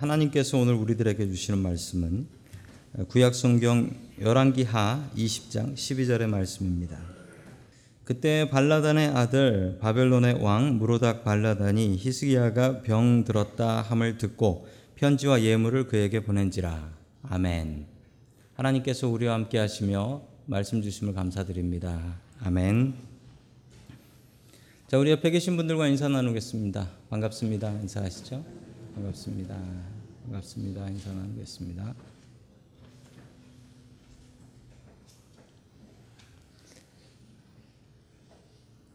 하나님께서 오늘 우리들에게 주시는 말씀은 구약 성경 열왕기하 20장 12절의 말씀입니다. 그때 발라단의 아들 바벨론의 왕 무로닥 발라단이 히스기야가 병 들었다 함을 듣고 편지와 예물을 그에게 보낸지라. 아멘. 하나님께서 우리와 함께 하시며 말씀 주심을 감사드립니다. 아멘. 자, 우리 옆에 계신 분들과 인사 나누겠습니다. 반갑습니다. 인사하시죠? 반갑습니다. 반갑습니다. 인사 나누겠습니다.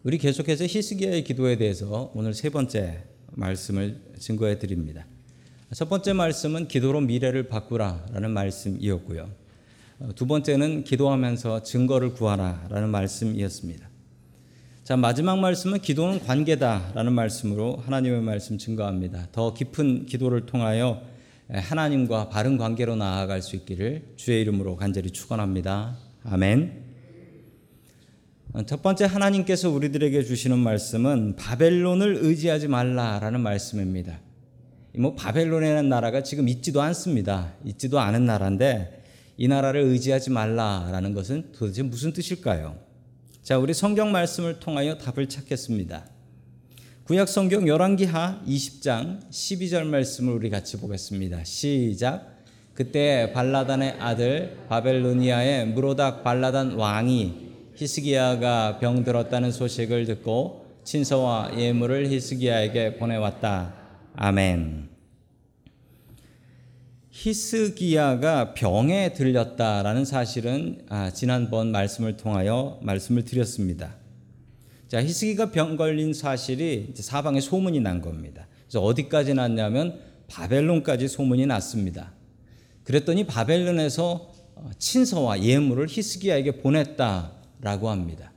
우리 계속해서 히스기야의 기도에 대해서 오늘 세 번째 말씀을 증거해 드립니다. 첫 번째 말씀은 기도로 미래를 바꾸라라는 말씀이었고요. 두 번째는 기도하면서 증거를 구하라라는 말씀이었습니다. 자, 마지막 말씀은 기도는 관계다라는 말씀으로 하나님의 말씀 증거합니다. 더 깊은 기도를 통하여 하나님과 바른 관계로 나아갈 수 있기를 주의 이름으로 간절히 축원합니다. 아멘. 첫 번째 하나님께서 우리들에게 주시는 말씀은 바벨론을 의지하지 말라라는 말씀입니다. 뭐 바벨론이라는 나라가 지금 있지도 않습니다. 있지도 않은 나라인데 이 나라를 의지하지 말라라는 것은 도대체 무슨 뜻일까요? 자, 우리 성경 말씀을 통하여 답을 찾겠습니다. 구약 성경 열왕기하 20장 12절 말씀을 우리 같이 보겠습니다. 시작. 그때 발라단의 아들 바벨로니아의 무로닥 발라단 왕이 히스기야가 병들었다는 소식을 듣고 친서와 예물을 히스기야에게 보내왔다. 아멘. 히스기야가 병에 들렸다라는 사실은 아, 지난번 말씀을 통하여 말씀을 드렸습니다. 자, 히스기가 병 걸린 사실이 사방에 소문이 난 겁니다. 그래서 어디까지 났냐면 바벨론까지 소문이 났습니다. 그랬더니 바벨론에서 친서와 예물을 히스기야에게 보냈다라고 합니다.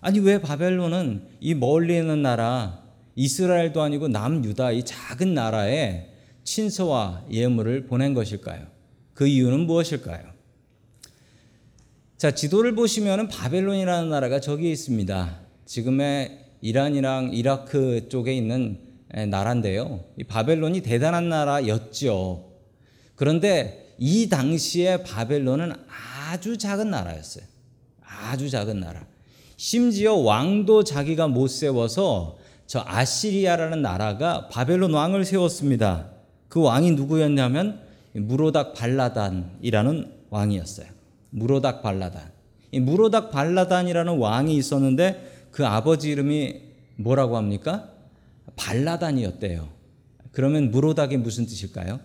아니 왜 바벨론은 이 멀리 있는 나라 이스라엘도 아니고 남유다 이 작은 나라에 친서와 예물을 보낸 것일까요? 그 이유는 무엇일까요? 자, 지도를 보시면 바벨론이라는 나라가 저기 있습니다. 지금의 이란이랑 이라크 쪽에 있는 나라인데요. 이 바벨론이 대단한 나라였죠. 그런데 이 당시에 바벨론은 아주 작은 나라였어요. 아주 작은 나라. 심지어 왕도 자기가 못 세워서 저 아시리아라는 나라가 바벨론 왕을 세웠습니다. 그 왕이 누구였냐면 무로닥 발라단이라는 왕이었어요. 무로닥 발라단. 이 무로닥 발라단이라는 왕이 있었는데 그 아버지 이름이 뭐라고 합니까? 발라단이었대요. 그러면 무로닥이 무슨 뜻일까요?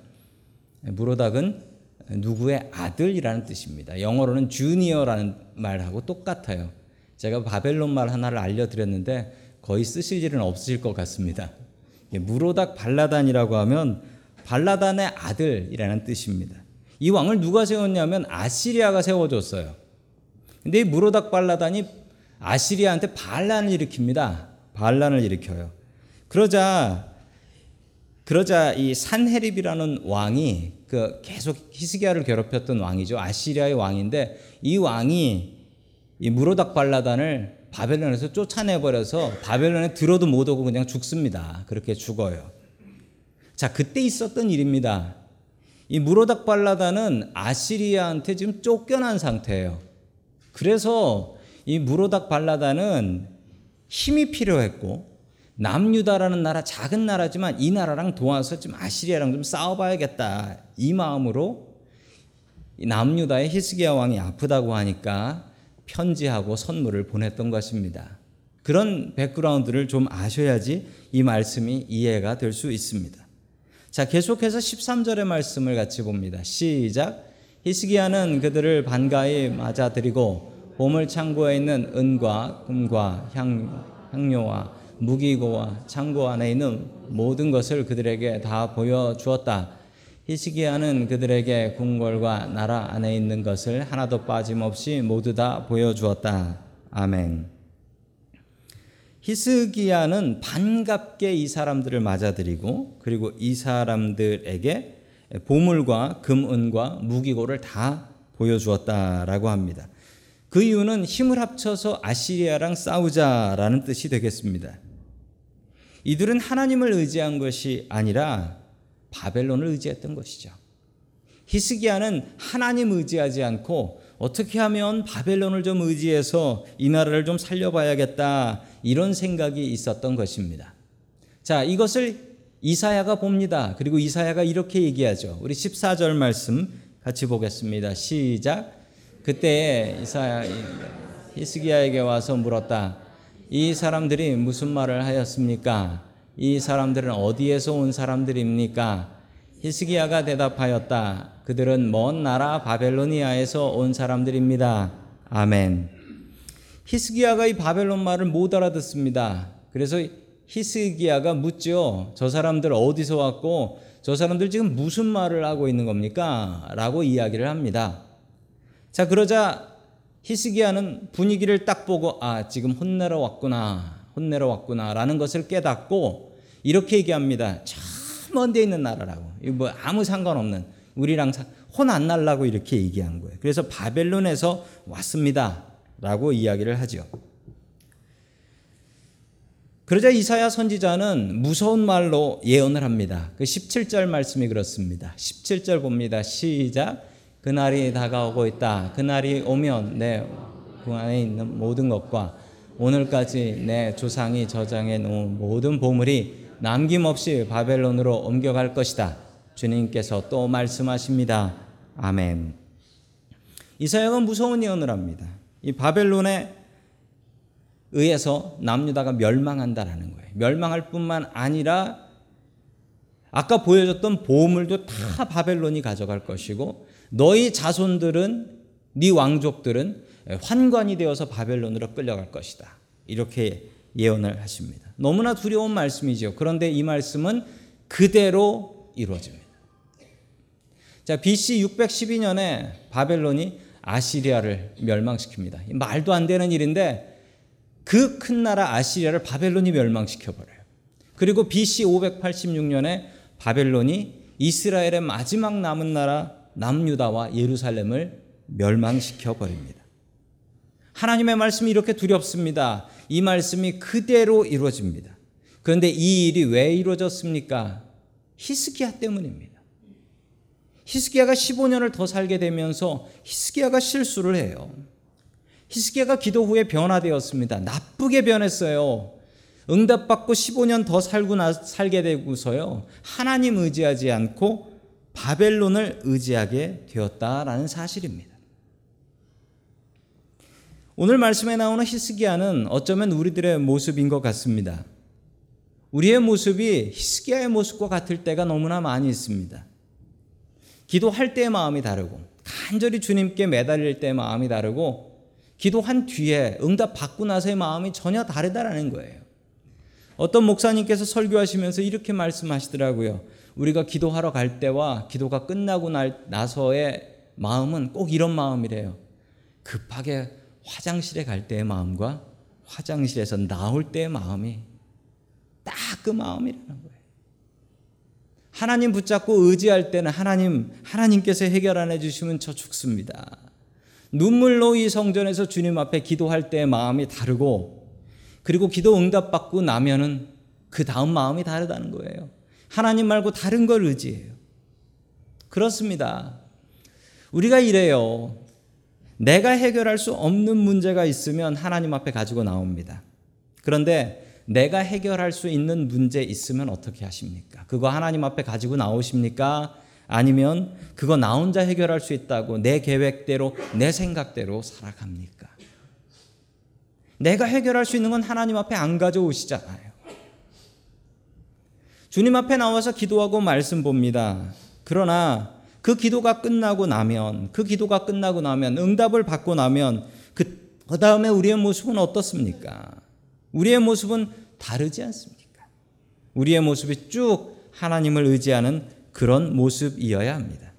무로닥은 누구의 아들이라는 뜻입니다. 영어로는 주니어라는 말하고 똑같아요. 제가 바벨론 말 하나를 알려드렸는데 거의 쓰실 일은 없으실 것 같습니다. 무로닥 발라단이라고 하면 발라단의 아들이라는 뜻입니다. 이 왕을 누가 세웠냐면 아시리아가 세워줬어요. 근데 이 무로닥 발라단이 아시리아한테 반란을 일으킵니다. 반란을 일으켜요. 그러자 그러자 이 산헤립이라는 왕이 그 계속 히스기야를 괴롭혔던 왕이죠. 아시리아의 왕인데 이 왕이 이 무로닥 발라단을 바벨론에서 쫓아내 버려서 바벨론에 들어도 못 오고 그냥 죽습니다. 그렇게 죽어요. 자, 그때 있었던 일입니다. 이 무로닥 발라다는 아시리아한테 지금 쫓겨난 상태예요. 그래서 이 무로닥 발라다는 힘이 필요했고 남유다라는 나라 작은 나라지만 이 나라랑 도와서 좀 아시리아랑 좀 싸워봐야겠다 이 마음으로 남유다의 히스기야 왕이 아프다고 하니까 편지하고 선물을 보냈던 것입니다. 그런 백그라운드를 좀 아셔야지 이 말씀이 이해가 될 수 있습니다. 자, 계속해서 13절의 말씀을 같이 봅니다. 시작. 히스기야는 그들을 반가이 맞아들이고 보물 창고에 있는 은과 금과 향, 향료와 무기고와 창고 안에 있는 모든 것을 그들에게 다 보여 주었다. 히스기야는 그들에게 궁궐과 나라 안에 있는 것을 하나도 빠짐없이 모두 다 보여 주었다. 아멘. 히스기야는 반갑게 이 사람들을 맞아들이고 그리고 이 사람들에게 보물과 금은과 무기고를 다 보여주었다라고 합니다. 그 이유는 힘을 합쳐서 아시리아랑 싸우자라는 뜻이 되겠습니다. 이들은 하나님을 의지한 것이 아니라 바벨론을 의지했던 것이죠. 히스기야는 하나님 의지하지 않고 어떻게 하면 바벨론을 좀 의지해서 이 나라를 좀 살려봐야겠다 이런 생각이 있었던 것입니다. 자, 이것을 이사야가 봅니다. 그리고 이사야가 이렇게 얘기하죠. 우리 14절 말씀 같이 보겠습니다. 시작. 그때 이사야 히스기야에게 와서 물었다. 이 사람들이 무슨 말을 하였습니까? 이 사람들은 어디에서 온 사람들입니까? 히스기야가 대답하였다. 그들은 먼 나라 바벨로니아에서 온 사람들입니다. 아멘. 히스기야가 이 바벨론 말을 못 알아듣습니다. 그래서 히스기야가 묻죠. 저 사람들 어디서 왔고 저 사람들 지금 무슨 말을 하고 있는 겁니까? 라고 이야기를 합니다. 자, 그러자 히스기야는 분위기를 딱 보고 아, 지금 혼내러 왔구나. 혼내러 왔구나 라는 것을 깨닫고 이렇게 얘기합니다. 저 먼데 있는 나라라고. 이거 뭐 아무 상관없는 우리랑 혼 안 날라고 이렇게 얘기한 거예요. 그래서 바벨론에서 왔습니다라고 이야기를 하죠. 그러자 이사야 선지자는 무서운 말로 예언을 합니다. 그 17절 말씀이 그렇습니다. 17절 봅니다. 시작. 그날이 다가오고 있다. 그날이 오면 내 그 안에 있는 모든 것과 오늘까지 내 조상이 저장해 놓은 모든 보물이 남김없이 바벨론으로 옮겨갈 것이다. 주님께서 또 말씀하십니다. 아멘. 이사야가 무서운 예언을 합니다. 이 바벨론에 의해서 남유다가 멸망한다라는 거예요. 멸망할 뿐만 아니라 아까 보여줬던 보물도 다 바벨론이 가져갈 것이고 너희 자손들은 네 왕족들은 환관이 되어서 바벨론으로 끌려갈 것이다. 이렇게 예언을 하십니다. 너무나 두려운 말씀이죠. 그런데 이 말씀은 그대로 이루어집니다. 자, BC 612년에 바벨론이 아시리아를 멸망시킵니다. 말도 안 되는 일인데 그 큰 나라 아시리아를 바벨론이 멸망시켜 버려요. 그리고 BC 586년에 바벨론이 이스라엘의 마지막 남은 나라 남유다와 예루살렘을 멸망시켜 버립니다. 하나님의 말씀이 이렇게 두렵습니다. 이 말씀이 그대로 이루어집니다. 그런데 이 일이 왜 이루어졌습니까? 히스기야 때문입니다. 히스기야가 15년을 더 살게 되면서 히스기야가 실수를 해요. 히스기야가 기도 후에 변화되었습니다. 나쁘게 변했어요. 응답받고 15년 더 살고 나, 살게 되고서요. 하나님 의지하지 않고 바벨론을 의지하게 되었다라는 사실입니다. 오늘 말씀에 나오는 히스기야는 어쩌면 우리들의 모습인 것 같습니다. 우리의 모습이 히스기야의 모습과 같을 때가 너무나 많이 있습니다. 기도할 때의 마음이 다르고 간절히 주님께 매달릴 때의 마음이 다르고 기도한 뒤에 응답 받고 나서의 마음이 전혀 다르다라는 거예요. 어떤 목사님께서 설교하시면서 이렇게 말씀하시더라고요. 우리가 기도하러 갈 때와 기도가 끝나고 나서의 마음은 꼭 이런 마음이래요. 급하게 화장실에 갈 때의 마음과 화장실에서 나올 때의 마음이 딱 그 마음이라는 거예요. 하나님 붙잡고 의지할 때는 하나님, 하나님께서 해결 안 해주시면 저 죽습니다. 눈물로 이 성전에서 주님 앞에 기도할 때의 마음이 다르고, 그리고 기도 응답받고 나면은 그 다음 마음이 다르다는 거예요. 하나님 말고 다른 걸 의지해요. 그렇습니다. 우리가 이래요. 내가 해결할 수 없는 문제가 있으면 하나님 앞에 가지고 나옵니다. 그런데 내가 해결할 수 있는 문제 있으면 어떻게 하십니까? 그거 하나님 앞에 가지고 나오십니까? 아니면 그거 나 혼자 해결할 수 있다고 내 계획대로 내 생각대로 살아갑니까? 내가 해결할 수 있는 건 하나님 앞에 안 가져오시잖아요. 주님 앞에 나와서 기도하고 말씀 봅니다. 그러나 그 기도가 끝나고 나면 그 기도가 끝나고 나면 응답을 받고 나면 그 다음에 우리의 모습은 어떻습니까? 우리의 모습은 다르지 않습니까? 우리의 모습이 쭉 하나님을 의지하는 그런 모습이어야 합니다.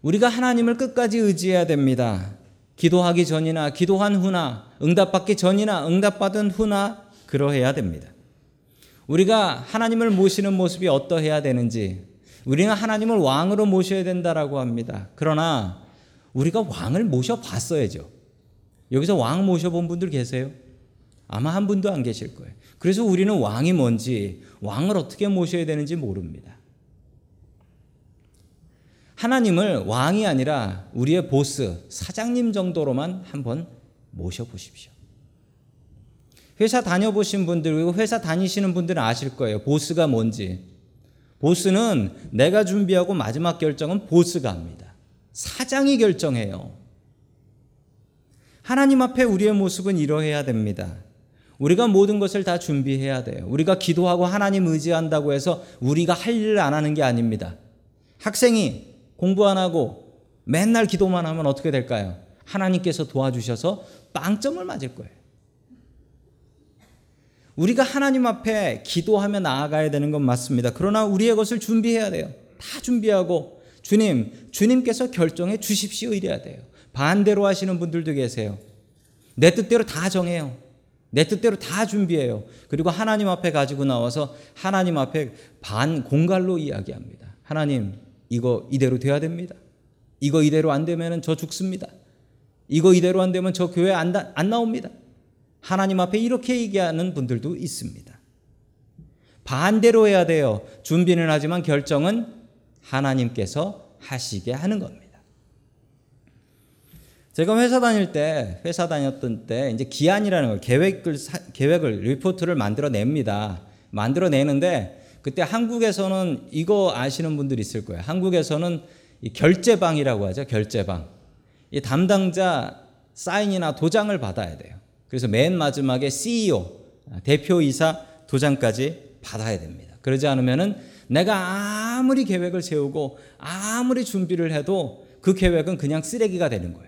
우리가 하나님을 끝까지 의지해야 됩니다. 기도하기 전이나 기도한 후나 응답받기 전이나 응답받은 후나 그러해야 됩니다. 우리가 하나님을 모시는 모습이 어떠해야 되는지 우리는 하나님을 왕으로 모셔야 된다라고 합니다. 그러나 우리가 왕을 모셔 봤어야죠. 여기서 왕 모셔본 분들 계세요? 아마 한 분도 안 계실 거예요. 그래서 우리는 왕이 뭔지, 왕을 어떻게 모셔야 되는지 모릅니다. 하나님을 왕이 아니라 우리의 보스, 사장님 정도로만 한번 모셔보십시오. 회사 다녀보신 분들, 그리고 회사 다니시는 분들은 아실 거예요. 보스가 뭔지. 보스는 내가 준비하고 마지막 결정은 보스가 합니다. 사장이 결정해요. 하나님 앞에 우리의 모습은 이러해야 됩니다. 우리가 모든 것을 다 준비해야 돼요. 우리가 기도하고 하나님 의지한다고 해서 우리가 할 일을 안 하는 게 아닙니다. 학생이 공부 안 하고 맨날 기도만 하면 어떻게 될까요? 하나님께서 도와주셔서 빵점을 맞을 거예요. 우리가 하나님 앞에 기도하며 나아가야 되는 건 맞습니다. 그러나 우리의 것을 준비해야 돼요. 다 준비하고 주님, 주님께서 결정해 주십시오 이래야 돼요. 반대로 하시는 분들도 계세요. 내 뜻대로 다 정해요. 내 뜻대로 다 준비해요. 그리고 하나님 앞에 가지고 나와서 하나님 앞에 반 공갈로 이야기합니다. 하나님, 이거 이대로 돼야 됩니다. 이거 이대로 안 되면 저 죽습니다. 이거 이대로 안 되면 저 교회 안, 안 나옵니다. 하나님 앞에 이렇게 얘기하는 분들도 있습니다. 반대로 해야 돼요. 준비는 하지만 결정은 하나님께서 하시게 하는 겁니다. 제가 회사 다닐 때, 회사 다녔던 때, 이제 기한이라는 걸, 계획을, 계획을, 리포트를 만들어 냅니다. 만들어 내는데, 그때 한국에서는 이거 아시는 분들 있을 거예요. 한국에서는 결제방이라고 하죠. 결제방. 이 담당자 사인이나 도장을 받아야 돼요. 그래서 맨 마지막에 CEO, 대표이사 도장까지 받아야 됩니다. 그러지 않으면은 내가 아무리 계획을 세우고 아무리 준비를 해도 그 계획은 그냥 쓰레기가 되는 거예요.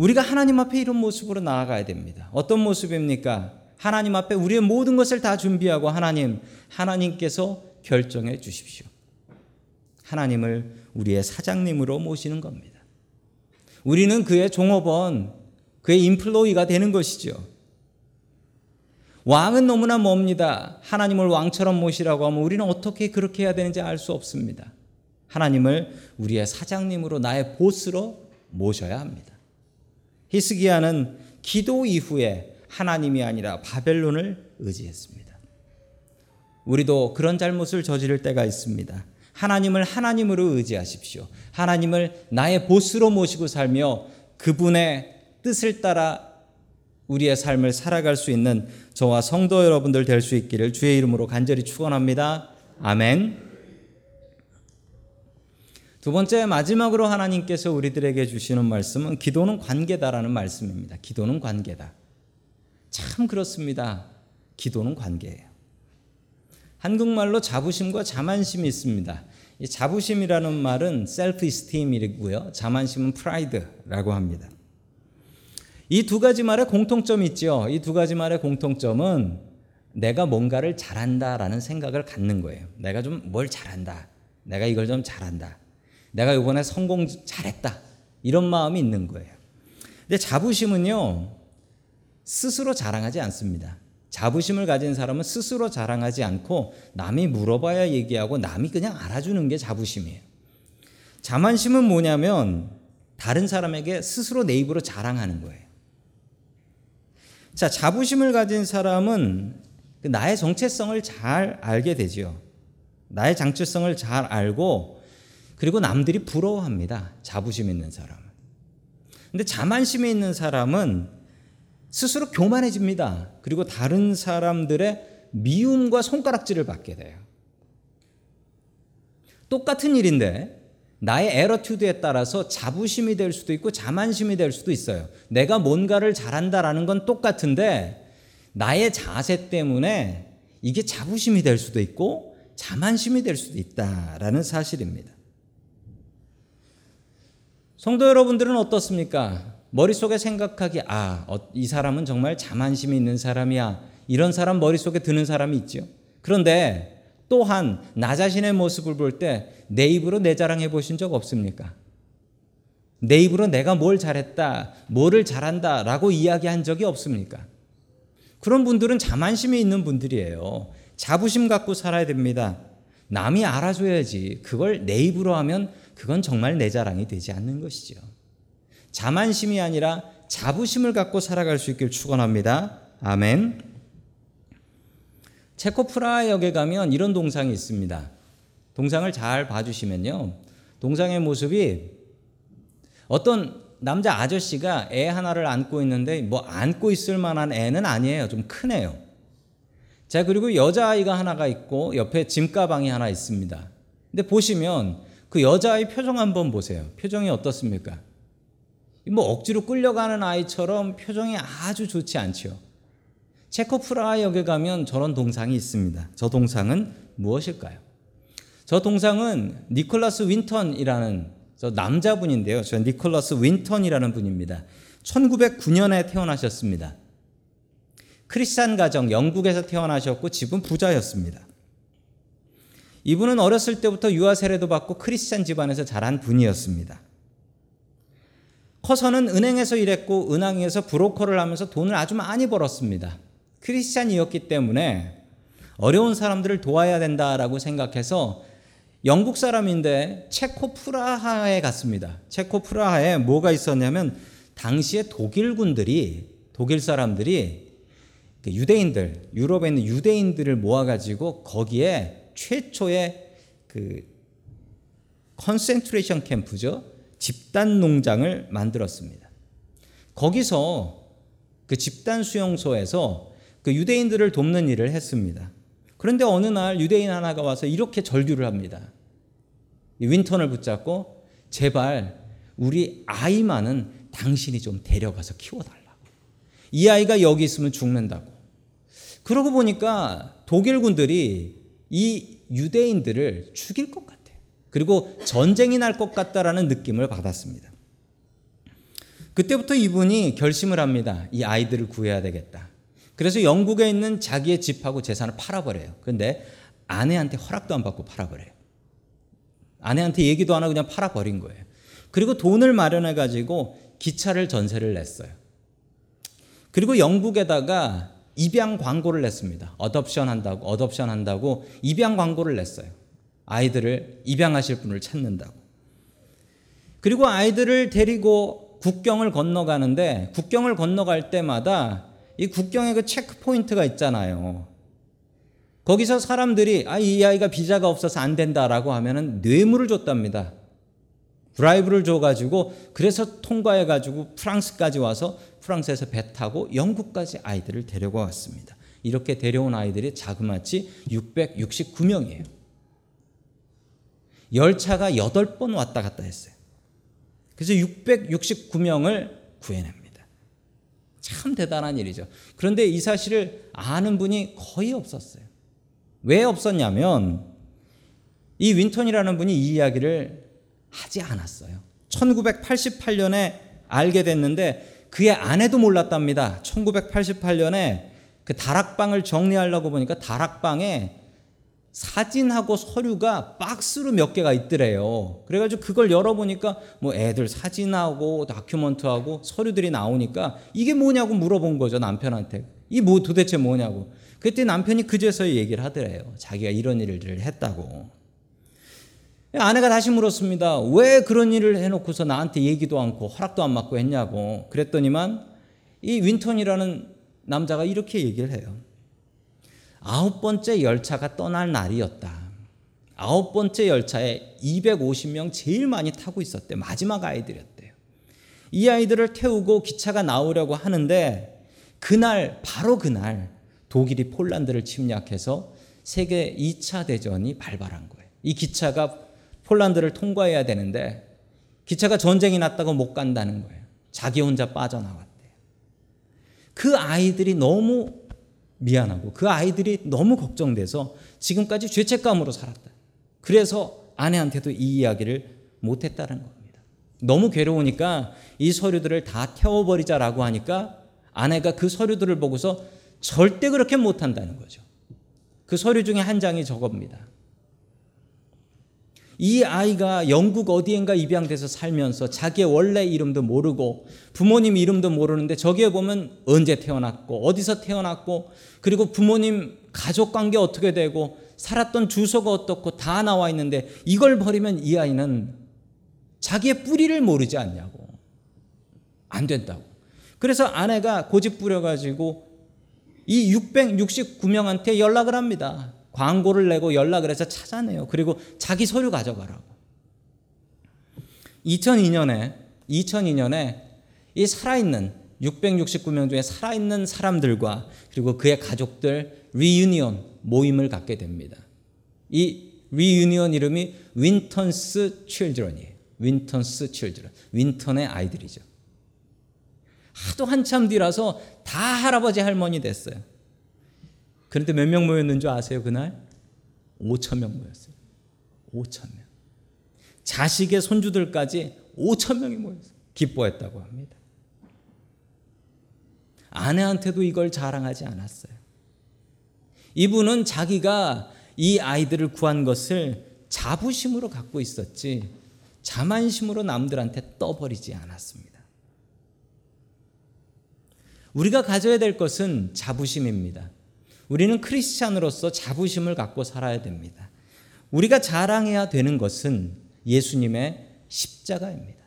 우리가 하나님 앞에 이런 모습으로 나아가야 됩니다. 어떤 모습입니까? 하나님 앞에 우리의 모든 것을 다 준비하고 하나님, 하나님께서 결정해 주십시오. 하나님을 우리의 사장님으로 모시는 겁니다. 우리는 그의 종업원, 그의 인플로이가 되는 것이죠. 왕은 너무나 멉니다. 하나님을 왕처럼 모시라고 하면 우리는 어떻게 그렇게 해야 되는지 알 수 없습니다. 하나님을 우리의 사장님으로 나의 보스로 모셔야 합니다. 히스기야는 기도 이후에 하나님이 아니라 바벨론을 의지했습니다. 우리도 그런 잘못을 저지를 때가 있습니다. 하나님을 하나님으로 의지하십시오. 하나님을 나의 보스로 모시고 살며 그분의 뜻을 따라 우리의 삶을 살아갈 수 있는 저와 성도 여러분들 될 수 있기를 주의 이름으로 간절히 축원합니다. 아멘. 두 번째 마지막으로 하나님께서 우리들에게 주시는 말씀은 기도는 관계다라는 말씀입니다. 기도는 관계다. 참 그렇습니다. 기도는 관계예요. 한국말로 자부심과 자만심이 있습니다. 이 자부심이라는 말은 self-esteem이고요. 자만심은 pride라고 합니다. 이 두 가지 말에 공통점이 있죠. 이 두 가지 말의 공통점은 내가 뭔가를 잘한다라는 생각을 갖는 거예요. 내가 좀 뭘 잘한다. 내가 이걸 좀 잘한다. 내가 이번에 성공 잘했다. 이런 마음이 있는 거예요. 근데 자부심은요, 스스로 자랑하지 않습니다. 자부심을 가진 사람은 스스로 자랑하지 않고 남이 물어봐야 얘기하고 남이 그냥 알아주는 게 자부심이에요. 자만심은 뭐냐면 다른 사람에게 스스로 내 입으로 자랑하는 거예요. 자, 자부심을 가진 사람은 그 나의 정체성을 잘 알게 되죠. 나의 장치성을 잘 알고 그리고 남들이 부러워합니다. 자부심 있는 사람은. 근데 자만심이 있는 사람은 스스로 교만해집니다. 그리고 다른 사람들의 미움과 손가락질을 받게 돼요. 똑같은 일인데 나의 에러튜드에 따라서 자부심이 될 수도 있고 자만심이 될 수도 있어요. 내가 뭔가를 잘한다라는 건 똑같은데 나의 자세 때문에 이게 자부심이 될 수도 있고 자만심이 될 수도 있다라는 사실입니다. 성도 여러분들은 어떻습니까? 머릿속에 생각하기, 아, 어, 이 사람은 정말 자만심이 있는 사람이야. 이런 사람 머릿속에 드는 사람이 있죠. 그런데 또한 나 자신의 모습을 볼 때 내 입으로 내 자랑해 보신 적 없습니까? 내 입으로 내가 뭘 잘했다, 뭐를 잘한다 라고 이야기한 적이 없습니까? 그런 분들은 자만심이 있는 분들이에요. 자부심 갖고 살아야 됩니다. 남이 알아줘야지. 그걸 내 입으로 하면 그건 정말 내 자랑이 되지 않는 것이죠. 자만심이 아니라 자부심을 갖고 살아갈 수 있길 축원합니다. 아멘. 체코 프라 역에 가면 이런 동상이 있습니다. 동상을 잘 봐주시면요. 동상의 모습이 어떤 남자 아저씨가 애 하나를 안고 있는데 뭐 안고 있을 만한 애는 아니에요. 좀 크네요. 자, 그리고 여자아이가 하나가 있고 옆에 짐가방이 하나 있습니다. 근데 보시면 그 여자아이 표정 한번 보세요. 표정이 어떻습니까? 뭐 억지로 끌려가는 아이처럼 표정이 아주 좋지 않죠. 체코프라하 역에 가면 저런 동상이 있습니다. 저 동상은 무엇일까요? 저 동상은 니콜라스 윈턴이라는 저 남자분인데요. 저 니콜라스 윈턴이라는 분입니다. 1909년에 태어나셨습니다. 크리스찬 가정 영국에서 태어나셨고 집은 부자였습니다. 이분은 어렸을 때부터 유아 세례도 받고 크리스찬 집안에서 자란 분이었습니다. 커서는 은행에서 일했고 은행에서 브로커를 하면서 돈을 아주 많이 벌었습니다. 크리스찬이었기 때문에 어려운 사람들을 도와야 된다라고 생각해서 영국 사람인데 체코 프라하에 갔습니다. 체코 프라하에 뭐가 있었냐면 당시에 독일군들이 독일 사람들이 그 유대인들 유럽에 있는 유대인들을 모아가지고 거기에 최초의 그 concentration camp죠 집단 농장을 만들었습니다. 거기서 그 집단 수용소에서 그 유대인들을 돕는 일을 했습니다. 그런데 어느 날 유대인 하나가 와서 이렇게 절규를 합니다. 윈턴을 붙잡고 제발 우리 아이만은 당신이 좀 데려가서 키워달라고. 이 아이가 여기 있으면 죽는다고. 그러고 보니까 독일군들이 이 유대인들을 죽일 것 같아요. 그리고 전쟁이 날 것 같다라는 느낌을 받았습니다. 그때부터 이분이 결심을 합니다. 이 아이들을 구해야 되겠다. 그래서 영국에 있는 자기의 집하고 재산을 팔아버려요. 그런데 아내한테 허락도 안 받고 팔아버려요. 아내한테 얘기도 안 하고 그냥 팔아버린 거예요. 그리고 돈을 마련해 가지고 기차를 전세를 냈어요. 그리고 영국에다가 입양 광고를 냈습니다. 어덥션 한다고 어덥션 한다고 입양 광고를 냈어요. 아이들을 입양하실 분을 찾는다고. 그리고 아이들을 데리고 국경을 건너가는데 국경을 건너갈 때마다 이 국경에 그 체크 포인트가 있잖아요. 거기서 사람들이 아, 이 아이가 비자가 없어서 안 된다라고 하면은 뇌물을 줬답니다. 브라이브를 줘가지고 그래서 통과해가지고 프랑스까지 와서 프랑스에서 배 타고 영국까지 아이들을 데려가 왔습니다. 이렇게 데려온 아이들이 자그마치 669명이에요. 열차가 8번 왔다 갔다 했어요. 그래서 669명을 구해냅니다. 참 대단한 일이죠. 그런데 이 사실을 아는 분이 거의 없었어요. 왜 없었냐면 이 윈턴이라는 분이 이 이야기를 하지 않았어요. 1988년에 알게 됐는데 그의 아내도 몰랐답니다. 1988년에 그 다락방을 정리하려고 보니까 다락방에 사진하고 서류가 박스로 몇 개가 있더래요. 그래가지고 그걸 열어보니까 뭐 애들 사진하고 다큐멘트하고 서류들이 나오니까 이게 뭐냐고 물어본 거죠 남편한테. 이 뭐 도대체 뭐냐고. 그때 남편이 그제서야 얘기를 하더래요. 자기가 이런 일을 했다고. 아내가 다시 물었습니다. 왜 그런 일을 해놓고서 나한테 얘기도 않고 허락도 안 받고 했냐고. 그랬더니만 이 윈턴이라는 남자가 이렇게 얘기를 해요. 아홉 번째 열차가 떠날 날이었다. 아홉 번째 열차에 250명 제일 많이 타고 있었대. 마지막 아이들이었대요. 이 아이들을 태우고 기차가 나오려고 하는데 그날 바로 그날 독일이 폴란드를 침략해서 세계 2차 대전이 발발한 거예요. 이 기차가 폴란드를 통과해야 되는데 기차가 전쟁이 났다고 못 간다는 거예요. 자기 혼자 빠져나왔대요. 그 아이들이 너무 미안하고 그 아이들이 너무 걱정돼서 지금까지 죄책감으로 살았다. 그래서 아내한테도 이 이야기를 못했다는 겁니다. 너무 괴로우니까 이 서류들을 다 태워버리자라고 하니까 아내가 그 서류들을 보고서 절대 그렇게 못한다는 거죠. 그 서류 중에 한 장이 저겁니다. 이 아이가 영국 어디엔가 입양돼서 살면서 자기의 원래 이름도 모르고 부모님 이름도 모르는데 저기에 보면 언제 태어났고 어디서 태어났고 그리고 부모님 가족 관계 어떻게 되고 살았던 주소가 어떻고 다 나와 있는데 이걸 버리면 이 아이는 자기의 뿌리를 모르지 않냐고. 안 된다고. 그래서 아내가 고집 부려가지고 이 669명한테 연락을 합니다. 광고를 내고 연락을 해서 찾아내요. 그리고 자기 서류 가져가라고. 2002년에 2002년에 이 살아있는 669명 중에 살아있는 사람들과 그리고 그의 가족들 리유니언 모임을 갖게 됩니다. 이 reunion 이름이 Winton's Children이에요. Winton's Children. 윈턴의 아이들이죠. 하도 한참 뒤라서 다 할아버지 할머니 됐어요. 그런데 몇 명 모였는 줄 아세요 그날? 5천 명 모였어요. 5천 명. 자식의 손주들까지 5천 명이 모였어요. 기뻐했다고 합니다. 아내한테도 이걸 자랑하지 않았어요. 이분은 자기가 이 아이들을 구한 것을 자부심으로 갖고 있었지 자만심으로 남들한테 떠버리지 않았습니다. 우리가 가져야 될 것은 자부심입니다. 우리는 크리스찬으로서 자부심을 갖고 살아야 됩니다. 우리가 자랑해야 되는 것은 예수님의 십자가입니다.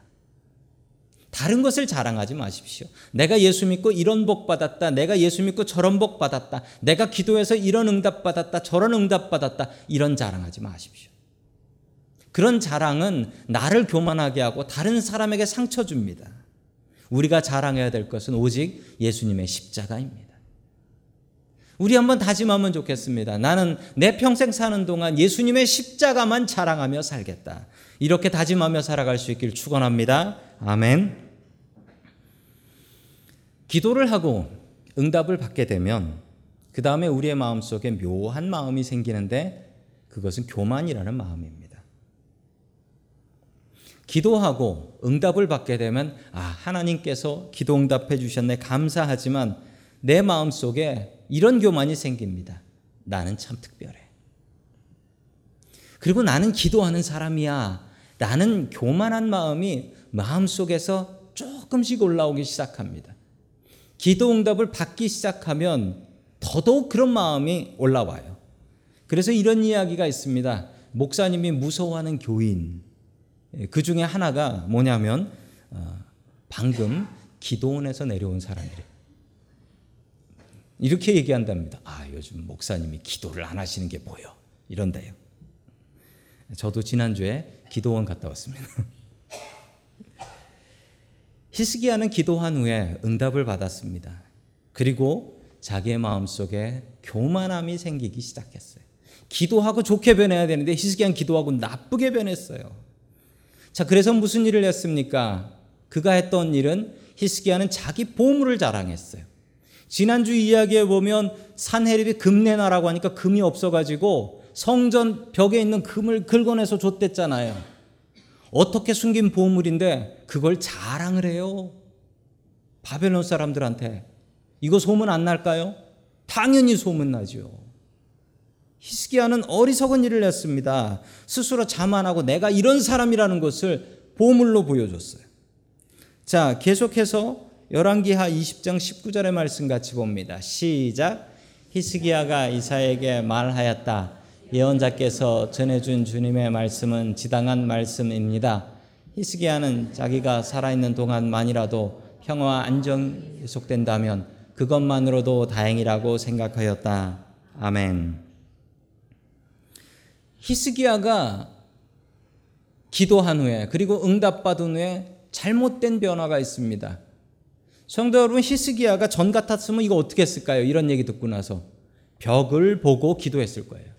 다른 것을 자랑하지 마십시오. 내가 예수 믿고 이런 복 받았다. 내가 예수 믿고 저런 복 받았다. 내가 기도해서 이런 응답 받았다. 저런 응답 받았다. 이런 자랑하지 마십시오. 그런 자랑은 나를 교만하게 하고 다른 사람에게 상처 줍니다. 우리가 자랑해야 될 것은 오직 예수님의 십자가입니다. 우리 한번 다짐하면 좋겠습니다. 나는 내 평생 사는 동안 예수님의 십자가만 자랑하며 살겠다. 이렇게 다짐하며 살아갈 수 있길 축원합니다. 아멘. 기도를 하고 응답을 받게 되면 그 다음에 우리의 마음 속에 묘한 마음이 생기는데 그것은 교만이라는 마음입니다. 기도하고 응답을 받게 되면 아 하나님께서 기도 응답해 주셨네 감사하지만 내 마음 속에 이런 교만이 생깁니다. 나는 참 특별해. 그리고 나는 기도하는 사람이야. 나는 교만한 마음이 마음 속에서 조금씩 올라오기 시작합니다. 기도 응답을 받기 시작하면 더더욱 그런 마음이 올라와요. 그래서 이런 이야기가 있습니다. 목사님이 무서워하는 교인. 예, 그 중에 하나가 뭐냐면 어, 방금 기도원에서 내려온 사람이래. 이렇게 얘기한답니다. 아 요즘 목사님이 기도를 안 하시는 게 뭐요? 이런데요. 저도 지난주에 기도원 갔다 왔습니다. 히스기야는 기도한 후에 응답을 받았습니다. 그리고 자기의 마음속에 교만함이 생기기 시작했어요. 기도하고 좋게 변해야 되는데 히스기야는 기도하고 나쁘게 변했어요. 자, 그래서 무슨 일을 했습니까? 그가 했던 일은 히스기야는 자기 보물을 자랑했어요. 지난주 이야기에 보면 산헤립이 금 내놔라고 하니까 금이 없어가지고 성전 벽에 있는 금을 긁어내서 줬댔잖아요. 어떻게 숨긴 보물인데 그걸 자랑을 해요. 바벨론 사람들한테. 이거 소문 안 날까요? 당연히 소문 나죠. 히스기야는 어리석은 일을 했습니다. 스스로 자만하고 내가 이런 사람이라는 것을 보물로 보여줬어요. 자, 계속해서 열왕기하 20장 19절의 말씀 같이 봅니다. 시작. 히스기야가 이사에게 말하였다. 예언자께서 전해준 주님의 말씀은 지당한 말씀입니다. 히스기야는 자기가 살아있는 동안만이라도 평화와 안정이 계속된다면 그것만으로도 다행이라고 생각하였다. 아멘. 히스기야가 기도한 후에 그리고 응답받은 후에 잘못된 변화가 있습니다. 성도 여러분 히스기야가 전 같았으면 이거 어떻게 했을까요? 이런 얘기 듣고 나서 벽을 보고 기도했을 거예요.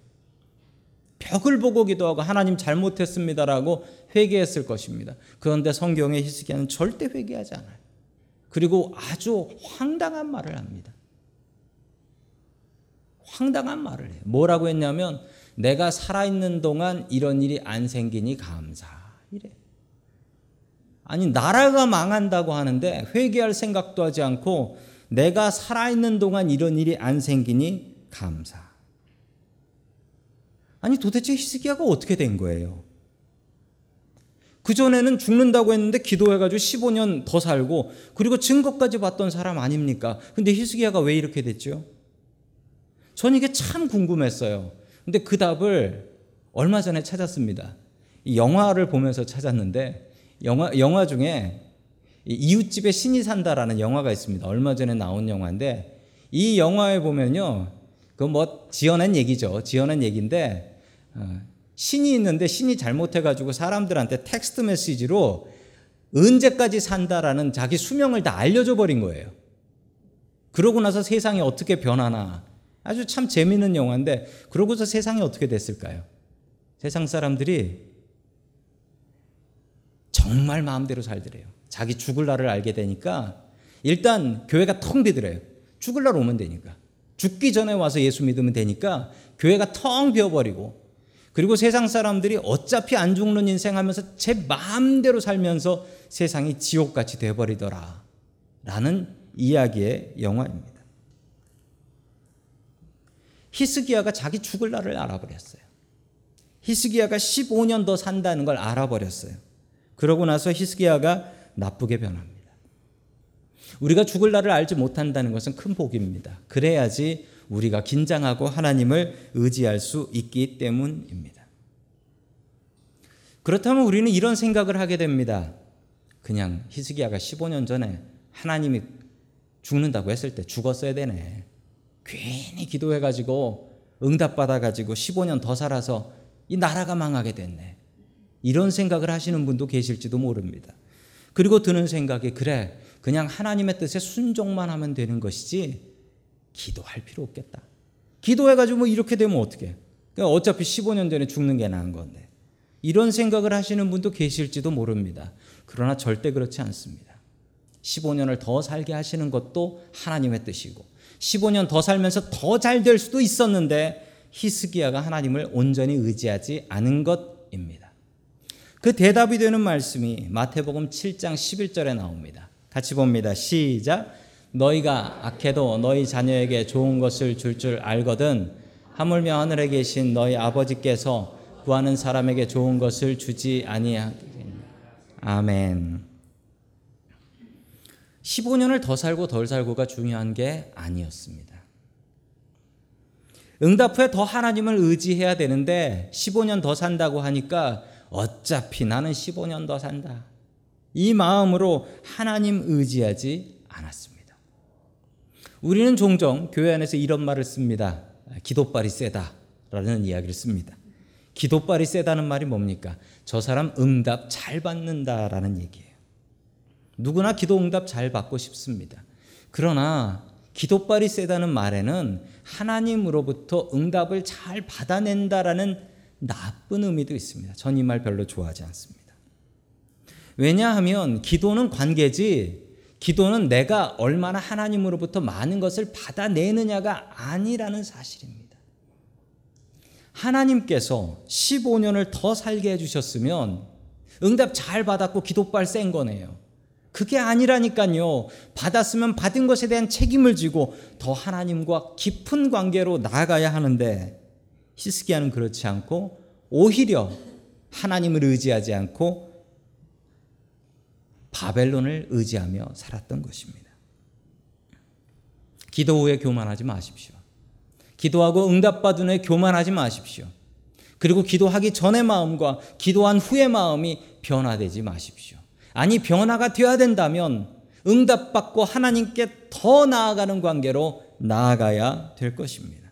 벽을 보고 기도하고 하나님 잘못했습니다라고 회개했을 것입니다. 그런데 성경의 히스기야는 절대 회개하지 않아요. 그리고 아주 황당한 말을 합니다. 황당한 말을 해요. 뭐라고 했냐면 내가 살아있는 동안 이런 일이 안 생기니 감사. 아니, 나라가 망한다고 하는데 회개할 생각도 하지 않고 내가 살아있는 동안 이런 일이 안 생기니 감사. 아니, 도대체 히스기야가 어떻게 된 거예요? 그전에는 죽는다고 했는데 기도해가지고 15년 더 살고 그리고 증거까지 봤던 사람 아닙니까? 근데 히스기야가 왜 이렇게 됐죠? 전 이게 참 궁금했어요. 근데 그 답을 얼마 전에 찾았습니다. 영화를 보면서 찾았는데 영화 영화 중에 이웃집에 신이 산다라는 영화가 있습니다. 얼마 전에 나온 영화인데 이 영화에 보면요. 그 뭐 지어낸 얘기죠. 지어낸 얘기인데 어, 신이 있는데 신이 잘못해 가지고 사람들한테 텍스트 메시지로 언제까지 산다라는 자기 수명을 다 알려줘 버린 거예요. 그러고 나서 세상이 어떻게 변하나 아주 참 재밌는 영화인데 그러고서 세상이 어떻게 됐을까요? 세상 사람들이 정말 마음대로 살더래요. 자기 죽을 날을 알게 되니까 일단 교회가 텅 비더래요. 죽을 날 오면 되니까. 죽기 전에 와서 예수 믿으면 되니까 교회가 텅 비어버리고 그리고 세상 사람들이 어차피 안 죽는 인생 하면서 제 마음대로 살면서 세상이 지옥같이 돼버리더라. 라는 이야기의 영화입니다. 히스기야가 자기 죽을 날을 알아버렸어요. 히스기야가 15년 더 산다는 걸 알아버렸어요. 그러고 나서 히스기야가 나쁘게 변합니다. 우리가 죽을 날을 알지 못한다는 것은 큰 복입니다. 그래야지 우리가 긴장하고 하나님을 의지할 수 있기 때문입니다. 그렇다면 우리는 이런 생각을 하게 됩니다. 그냥 히스기야가 15년 전에 하나님이 죽는다고 했을 때 죽었어야 되네. 괜히 기도해가지고 응답받아가지고 15년 더 살아서 이 나라가 망하게 됐네. 이런 생각을 하시는 분도 계실지도 모릅니다. 그리고 드는 생각이 그래 그냥 하나님의 뜻에 순종만 하면 되는 것이지 기도할 필요 없겠다. 기도해가지고 뭐 이렇게 되면 어떻게? 어차피 15년 전에 죽는 게 나은 건데 이런 생각을 하시는 분도 계실지도 모릅니다. 그러나 절대 그렇지 않습니다. 15년을 더 살게 하시는 것도 하나님의 뜻이고 15년 더 살면서 더 잘 될 수도 있었는데 히스기야가 하나님을 온전히 의지하지 않은 것입니다. 그 대답이 되는 말씀이 마태복음 7장 11절에 나옵니다. 같이 봅니다. 시작. 너희가 악해도 너희 자녀에게 좋은 것을 줄줄 줄 알거든 하물며 하늘에 계신 너희 아버지께서 구하는 사람에게 좋은 것을 주지 아니하겠냐. 아멘. 15년을 더 살고 덜 살고가 중요한 게 아니었습니다. 응답 후에 더 하나님을 의지해야 되는데 15년 더 산다고 하니까 어차피 나는 15년 더 산다. 이 마음으로 하나님 의지하지 않았습니다. 우리는 종종 교회 안에서 이런 말을 씁니다. 기도빨이 세다. 라는 이야기를 씁니다. 기도빨이 세다는 말이 뭡니까? 저 사람 응답 잘 받는다라는 얘기예요. 누구나 기도 응답 잘 받고 싶습니다. 그러나 기도빨이 세다는 말에는 하나님으로부터 응답을 잘 받아낸다라는 나쁜 의미도 있습니다. 전 이 말 별로 좋아하지 않습니다. 왜냐하면 기도는 관계지 기도는 내가 얼마나 하나님으로부터 많은 것을 받아내느냐가 아니라는 사실입니다. 하나님께서 15년을 더 살게 해주셨으면 응답 잘 받았고 기도빨 센 거네요. 그게 아니라니까요. 받았으면 받은 것에 대한 책임을 지고 더 하나님과 깊은 관계로 나아가야 하는데 히스기야는 그렇지 않고 오히려 하나님을 의지하지 않고 바벨론을 의지하며 살았던 것입니다. 기도 후에 교만하지 마십시오. 기도하고 응답받은 후에 교만하지 마십시오. 그리고 기도하기 전의 마음과 기도한 후의 마음이 변화되지 마십시오. 아니 변화가 되어야 된다면 응답받고 하나님께 더 나아가는 관계로 나아가야 될 것입니다.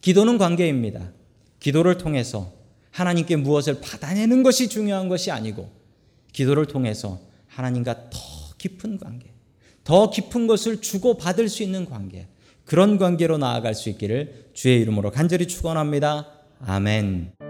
기도는 관계입니다. 기도를 통해서 하나님께 무엇을 받아내는 것이 중요한 것이 아니고 기도를 통해서 하나님과 더 깊은 관계, 더 깊은 것을 주고 받을 수 있는 관계, 그런 관계로 나아갈 수 있기를 주의 이름으로 간절히 축원합니다. 아멘.